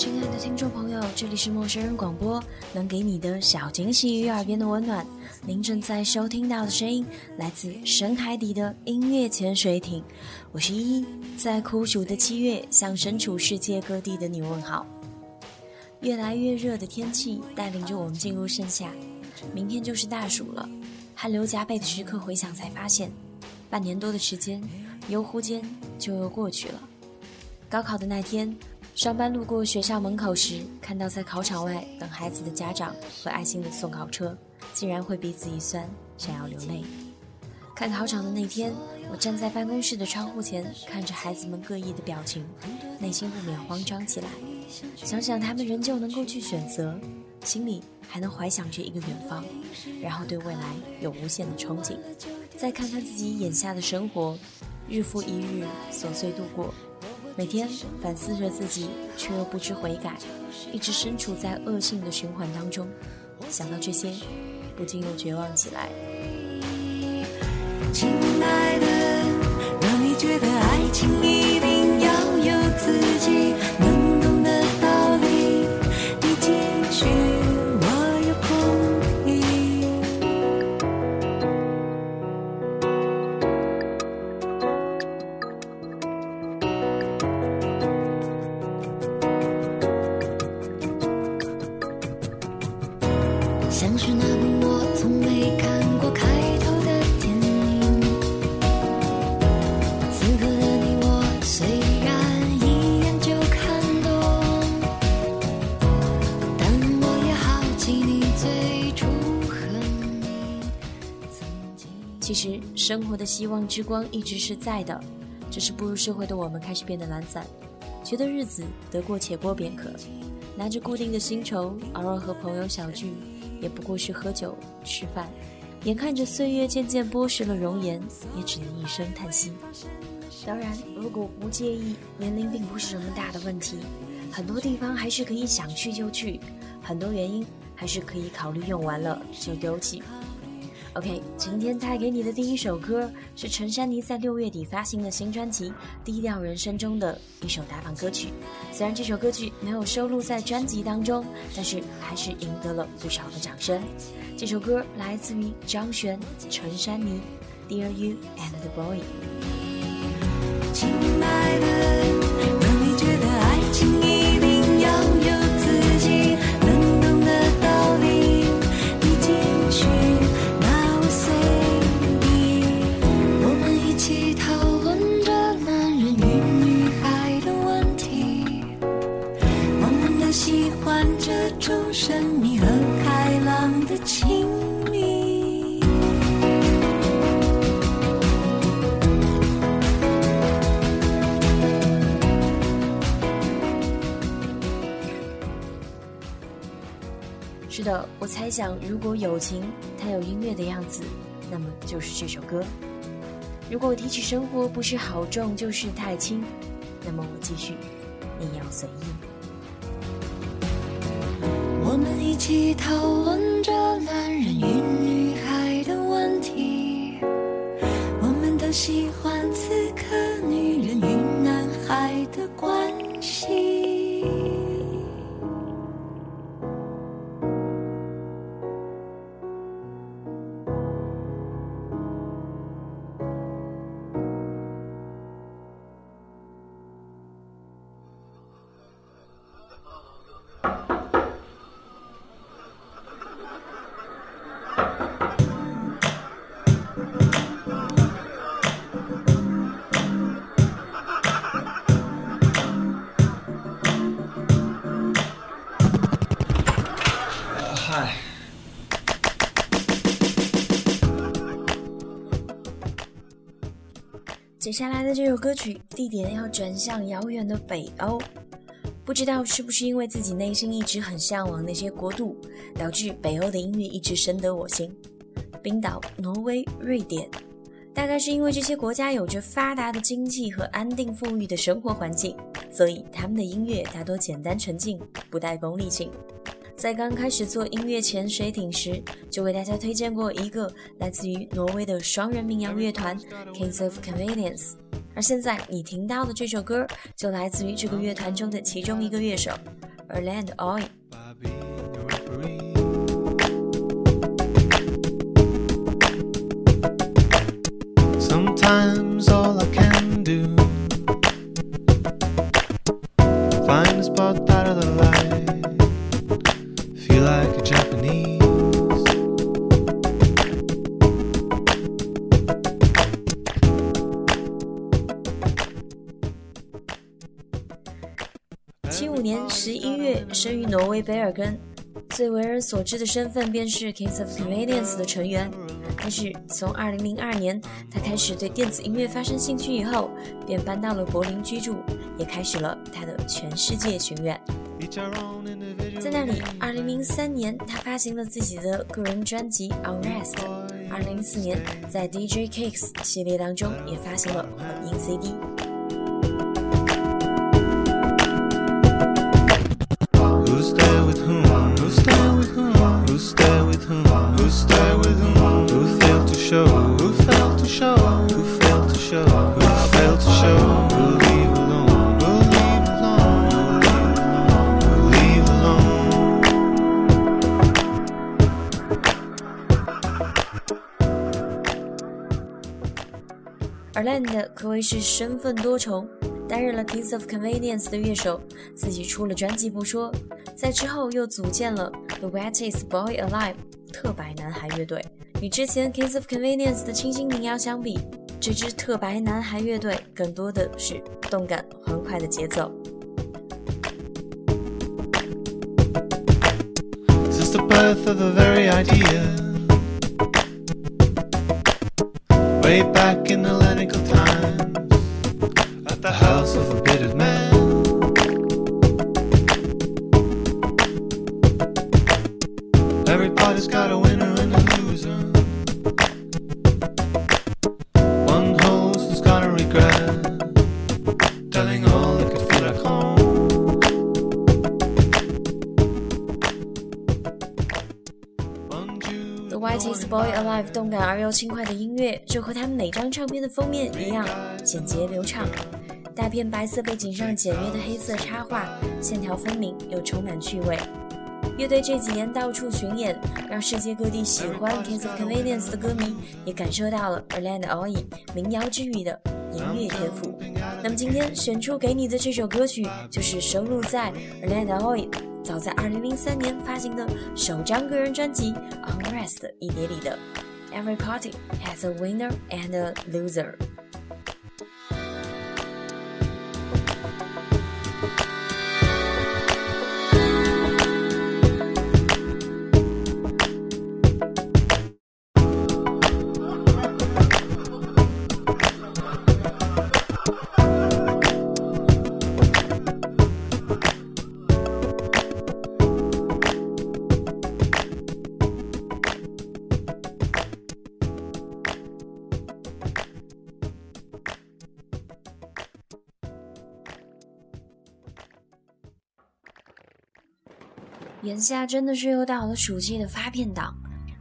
亲爱的听众朋友这里是陌生人广播，能给你的小惊喜与耳边的温暖。您正在收听到的声音来自深海底的音乐潜水艇。我是依依，在酷暑的七月，向身处世界各地的你问好。越来越热的天气带领着我们进入盛夏，明天就是大暑了。汗流浃背的时刻，回想才发现，半年多的时间，悠忽间就又过去了。高考的那天。上班路过学校门口时，看到在考场外等孩子的家长和爱心的送考车，竟然会鼻子一酸，想要流泪。看考场的那天，我站在办公室的窗户前，看着孩子们各异的表情，内心不免慌张起来。想想他们仍旧能够去选择，心里还能怀想着一个远方，然后对未来有无限的憧憬。再看看自己眼下的生活，日复一日琐碎度过。每天反思着自己，却又不知悔改，一直身处在恶性的循环当中。想到这些，不禁又绝望起来。亲爱的，让你觉得爱情一定要有自己。其实生活的希望之光一直是在的，只是步入社会的我们开始变得懒散，觉得日子得过且过便可。拿着固定的薪酬，偶尔和朋友小聚，也不过是喝酒吃饭。眼看着岁月渐渐剥蚀了容颜，也只能一声叹息。当然，如果不介意，年龄并不是什么大的问题，很多地方还是可以想去就去，很多原因还是可以考虑用完了就丢弃。OK，今天带给你的第一首歌是陈珊妮在六月底发行的新专辑《低调人生》中的一首打榜歌曲。虽然这首歌曲没有收录在专辑当中，但是还是赢得了不少的掌声。这首歌来自于张悬、陈珊妮，《Dear You and the Boy》。亲爱的，想，如果友情它有音乐的样子，那么就是这首歌。如果提起生活不是好重就是太轻，那么我继续，你要随意。我们一起讨论着男人与女孩的问题，我们都喜欢此刻女人与男孩的关系。接下来的这首歌曲地点要转向遥远的北欧，不知道是不是因为自己内心一直很向往那些国度，导致北欧的音乐一直深得我心。冰岛、挪威、瑞典，大概是因为这些国家有着发达的经济和安定富裕的生活环境，所以他们的音乐大多简单纯净，不带功利性。在刚开始做音乐潜水艇时，就为大家推荐过一个来自于挪威的双人民谣乐团 Kings of Convenience，而现在你听到的这首歌就来自于这个乐团中的其中一个乐手 Erland Oy。七生于挪威贝尔根，最为人所知的身份便是 Kings of Convenience 的成员。但是从二零零二年他开始对电子音乐发生兴趣以后，便搬到了柏林居住，也开始了他的全世界巡演。在那里，二零零三年他发行了自己的个人专辑《Unrest》，二零零四年在 DJ Kicks 系列当中也发行了混音 CD。Band 可谓是身份多重，担任了 Kings of Convenience 的乐手，自己出了专辑不说，在之后又组建了 The Wettest Boy Alive 特白男孩乐队。与之前 Kings of Convenience 的清新民谣相比，这支特白男孩乐队更多的是动感欢快的节奏。The birth of the very idea way back in the 轻快的音乐，就和他们每张唱片的封面一样简洁流畅。大片白色背景上简约的黑色插画，线条分明又充满趣味。乐队这几年到处巡演，让世界各地喜欢 Kings of Convenience 的歌迷也感受到了 Erland Oy 民谣之语的音乐天赋。那么今天选出给你的这首歌曲，就是收录在 Erland Oy。早在2003年发行的首张个人专辑《Unrest》一碟里的《Every Party Has a Winner and a Loser》。眼下真的是又到了暑期的发片档，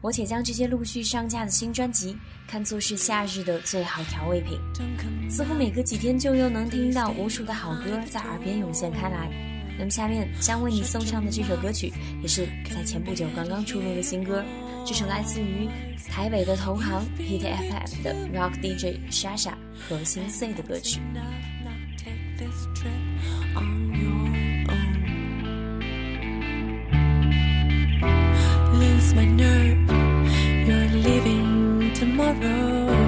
我且将这些陆续上架的新专辑看作是夏日的最好调味品。似乎每隔几天就又能听到无数的好歌在耳边涌现开来。那么下面将为你送上的这首歌曲，也是在前不久刚刚出炉的新歌，这首来自于台北的同行 Hit FM 的 Rock DJ Sasha 和心碎的歌曲。Lose my nerve. You're leaving tomorrow.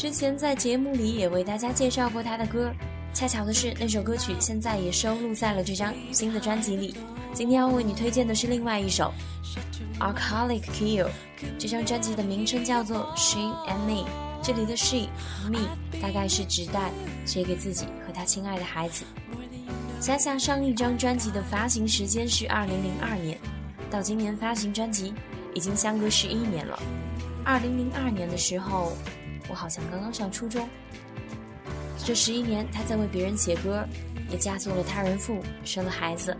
之前在节目里也为大家介绍过他的歌，恰巧的是那首歌曲现在也收录在了这张新的专辑里。今天要为你推荐的是另外一首《Alcoholic Kill》，这张专辑的名称叫做《She and Me》，这里的 She Me 大概是指代写给自己和他亲爱的孩子。想想上一张专辑的发行时间是二零零二年，到今年发行专辑已经相隔十一年了。二零零二年的时候，我好像刚刚上初中。这十一年，他在为别人写歌，也嫁做了他人妇，生了孩子。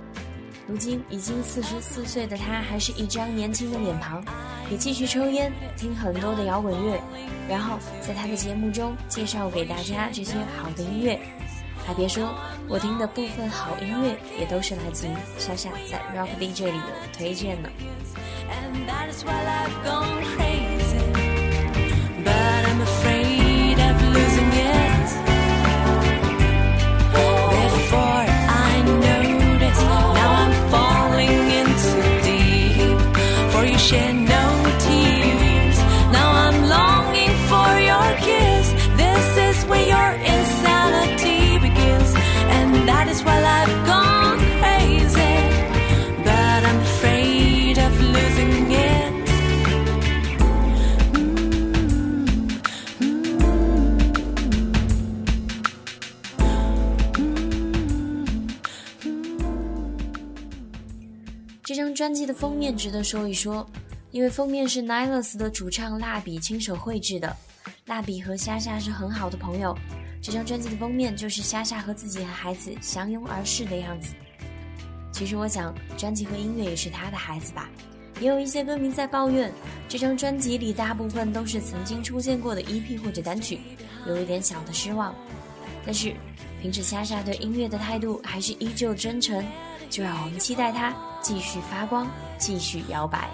如今已经四十四岁的他，还是一张年轻的脸庞，也继续抽烟，听很多的摇滚乐，然后在他的节目中介绍给大家这些好的音乐。还别说，我听的部分好音乐也都是来自于莎莎在 Rock D 这里的推荐呢。I'm afraid. 专辑的封面值得说一说，因为封面是 Nilus 的主唱蜡笔亲手绘制的。蜡笔和夏夏是很好的朋友，这张专辑的封面就是夏夏和自己和孩子相拥而逝的样子。其实我想，专辑和音乐也是他的孩子吧。也有一些歌迷在抱怨，这张专辑里大部分都是曾经出现过的 EP 或者单曲，有一点小的失望。但是，凭着夏夏对音乐的态度还是依旧真诚，就让我们期待它继续发光，继续摇摆。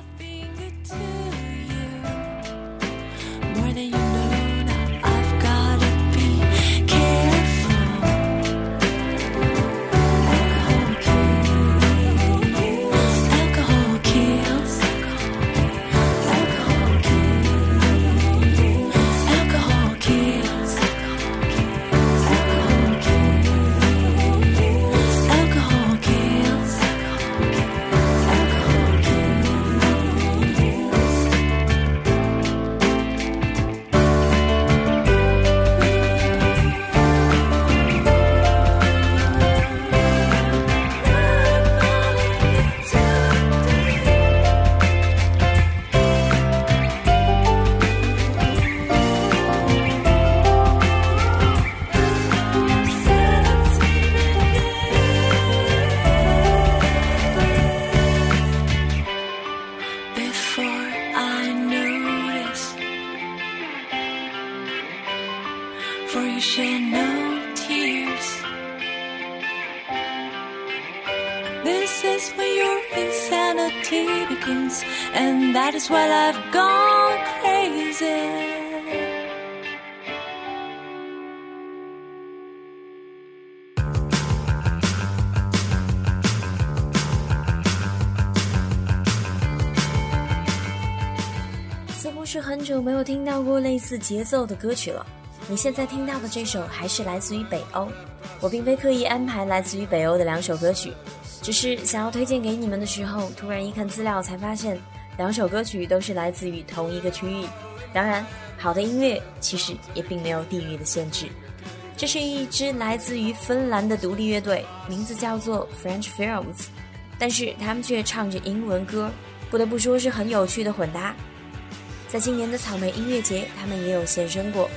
是很久没有听到过类似节奏的歌曲了。你现在听到的这首还是来自于北欧，我并非刻意安排来自于北欧的两首歌曲，只是想要推荐给你们的时候，突然一看资料才发现，两首歌曲都是来自于同一个区域。当然，好的音乐其实也并没有地域的限制。这是一支来自于芬兰的独立乐队，名字叫做 French Films，但是他们却唱着英文歌，不得不说是很有趣的混搭。在今年的草莓音乐节，他们也有现身过。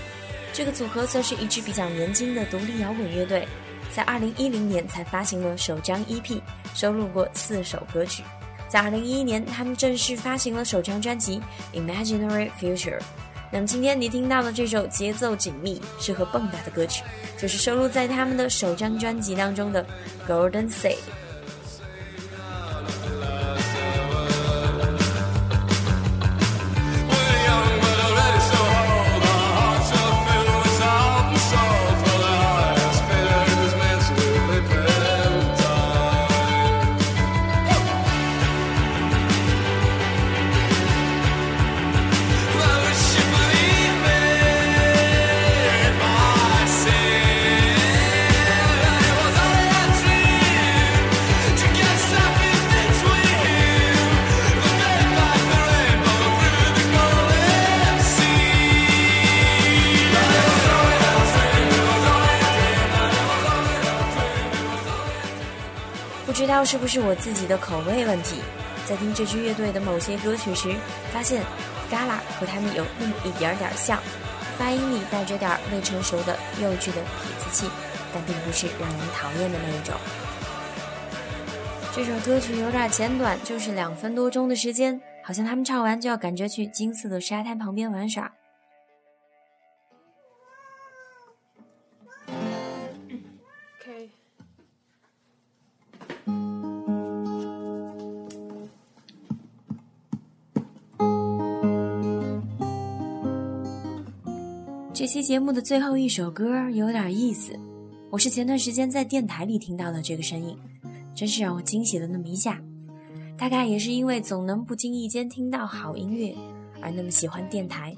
这个组合算是一支比较年轻的独立摇滚乐队，在2010年才发行了首张 EP，收录过四首歌曲。在2011年，他们正式发行了首张专辑《Imaginary Future》。那么今天你听到的这首节奏紧密、适合蹦跶的歌曲，就是收录在他们的首张专辑当中的《Golden Sea》。道是不是我自己的口味问题，在听这支乐队的某些歌曲时，发现 Gala 和他们有那么一点点像，发音里带着点未成熟的幼稚的痞子气，但并不是让人讨厌的那一种。这首歌曲有点简短，就是两分多钟的时间，好像他们唱完就要赶着去金色的沙滩旁边玩耍。这期节目的最后一首歌有点意思，我是前段时间在电台里听到的这个声音，真是让我惊喜了那么一下。大概也是因为总能不经意间听到好音乐，而那么喜欢电台，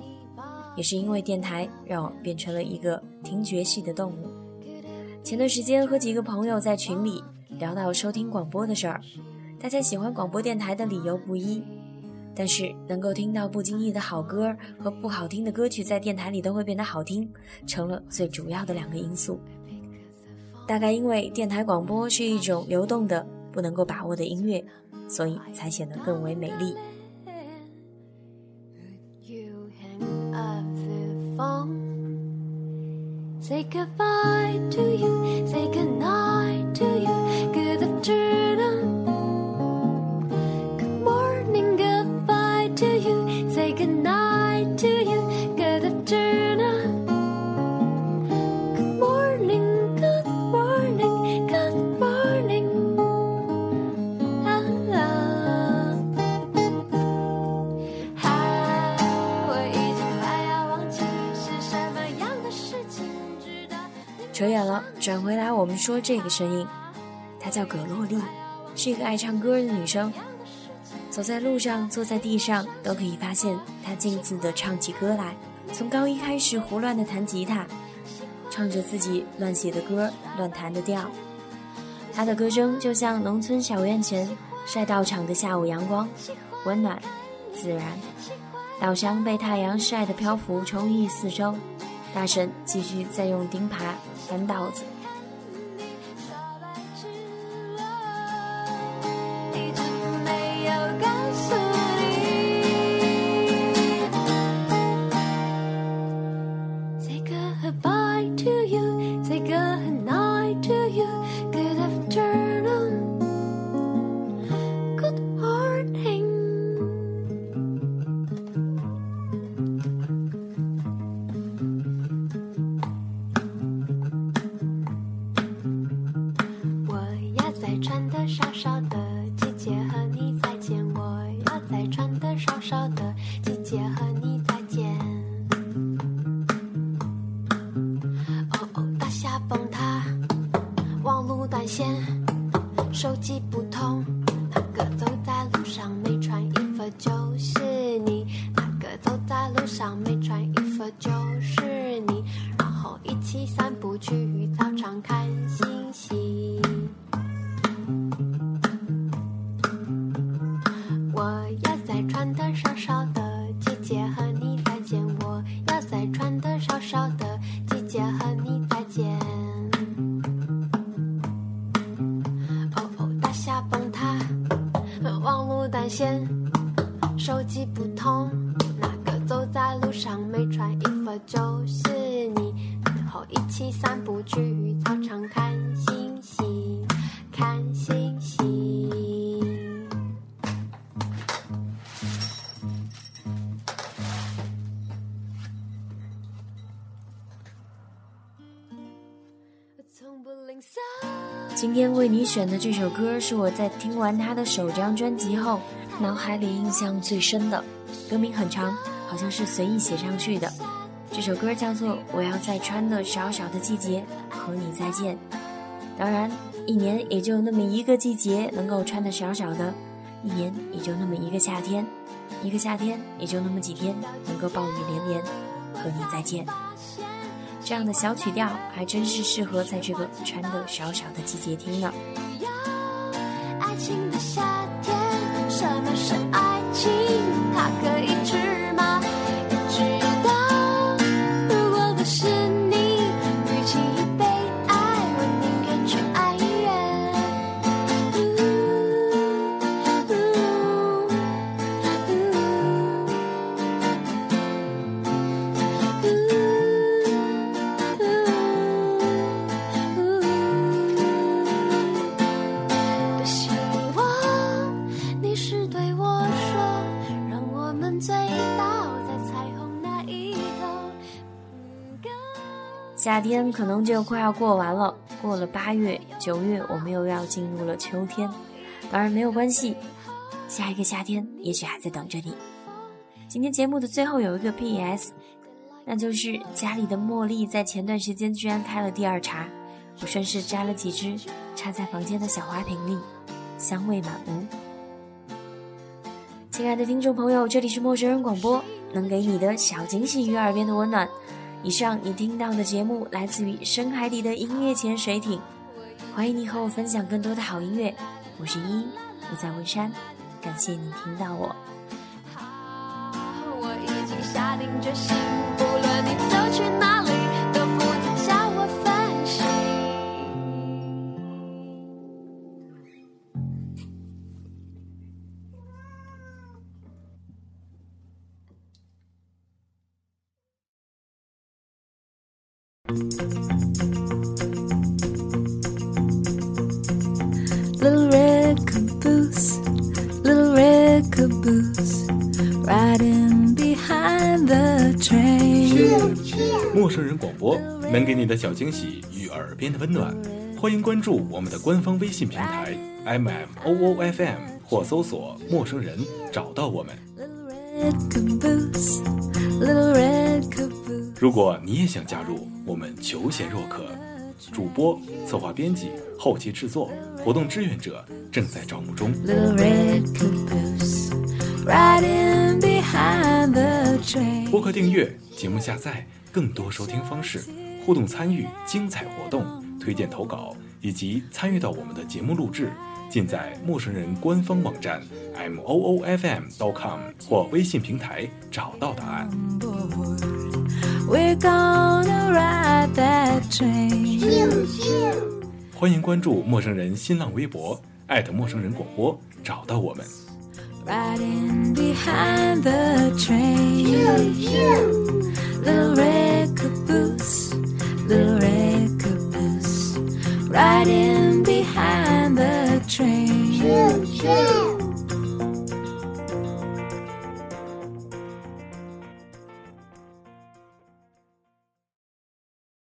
也是因为电台让我变成了一个听觉系的动物。前段时间和几个朋友在群里聊到收听广播的事儿，大家喜欢广播电台的理由不一。但是能够听到不经意的好歌和不好听的歌曲在电台里都会变得好听，成了最主要的两个因素。大概因为电台广播是一种流动的、不能够把握的音乐，所以才显得更为美丽。You hang up the phone. Say goodbye to you. Say goodnight to you. Good afternoon. 远了，转回来我们说这个声音，她叫葛洛丽，是一个爱唱歌的女生。走在路上，坐在地上，都可以发现她径自地唱起歌来。从高一开始胡乱地弹吉他，唱着自己乱写的歌、乱弹的调。她的歌声就像农村小院前晒稻场的下午阳光，温暖、自然。稻香被太阳晒得漂浮，充溢四周。大神继续在用钉耙翻稻子。选的这首歌是我在听完他的首张专辑后，脑海里印象最深的。歌名很长，好像是随意写上去的。这首歌叫做《我要在穿的少少的季节和你再见》。当然，一年也就那么一个季节能够穿的少少的，一年也就那么一个夏天，一个夏天也就那么几天能够暴雨连连，和你再见。这样的小曲调还真是适合在这个穿的少少的季节听呢。爱情的夏天，什么是爱情？它可以夏天可能就快要过完了，过了八月、九月，我们又要进入了秋天。当然没有关系，下一个夏天也许还在等着你。今天节目的最后有一个 P.S，那就是家里的茉莉在前段时间居然开了第二茬，我顺势摘了几枝，插在房间的小花瓶里，香味满屋。亲爱的听众朋友，这里是陌生人广播，能给你的小惊喜与耳边的温暖。以上你听到的节目来自于深海底的音乐潜水艇，欢迎你和我分享更多的好音乐。我是依依，我在文山，感谢你听到我。我已经下定决心，不论你走去哪 Little red caboose, little red caboose, riding behind the train. 陌生人广播能给你的小惊喜与耳边的温暖，欢迎关注我们的官方微信平台 M M O O F M 或搜索“陌生人”找到我们。Red caboose, little red caboose. 如果你也想加入，我们求贤若渴，主播、策划、编辑、后期制作、活动志愿者正在招募中。播客订阅、节目下载、更多收听方式、互动参与、精彩活动、推荐投稿以及参与到我们的节目录制，尽在陌生人官方网站 m o o f m dot com 或微信平台找到答案。we're gonna ride that train 欢迎关注陌生人新浪微博艾特陌生人广播找到我们 ride in behind the train little red caboose, little red caboose, ride in behind the train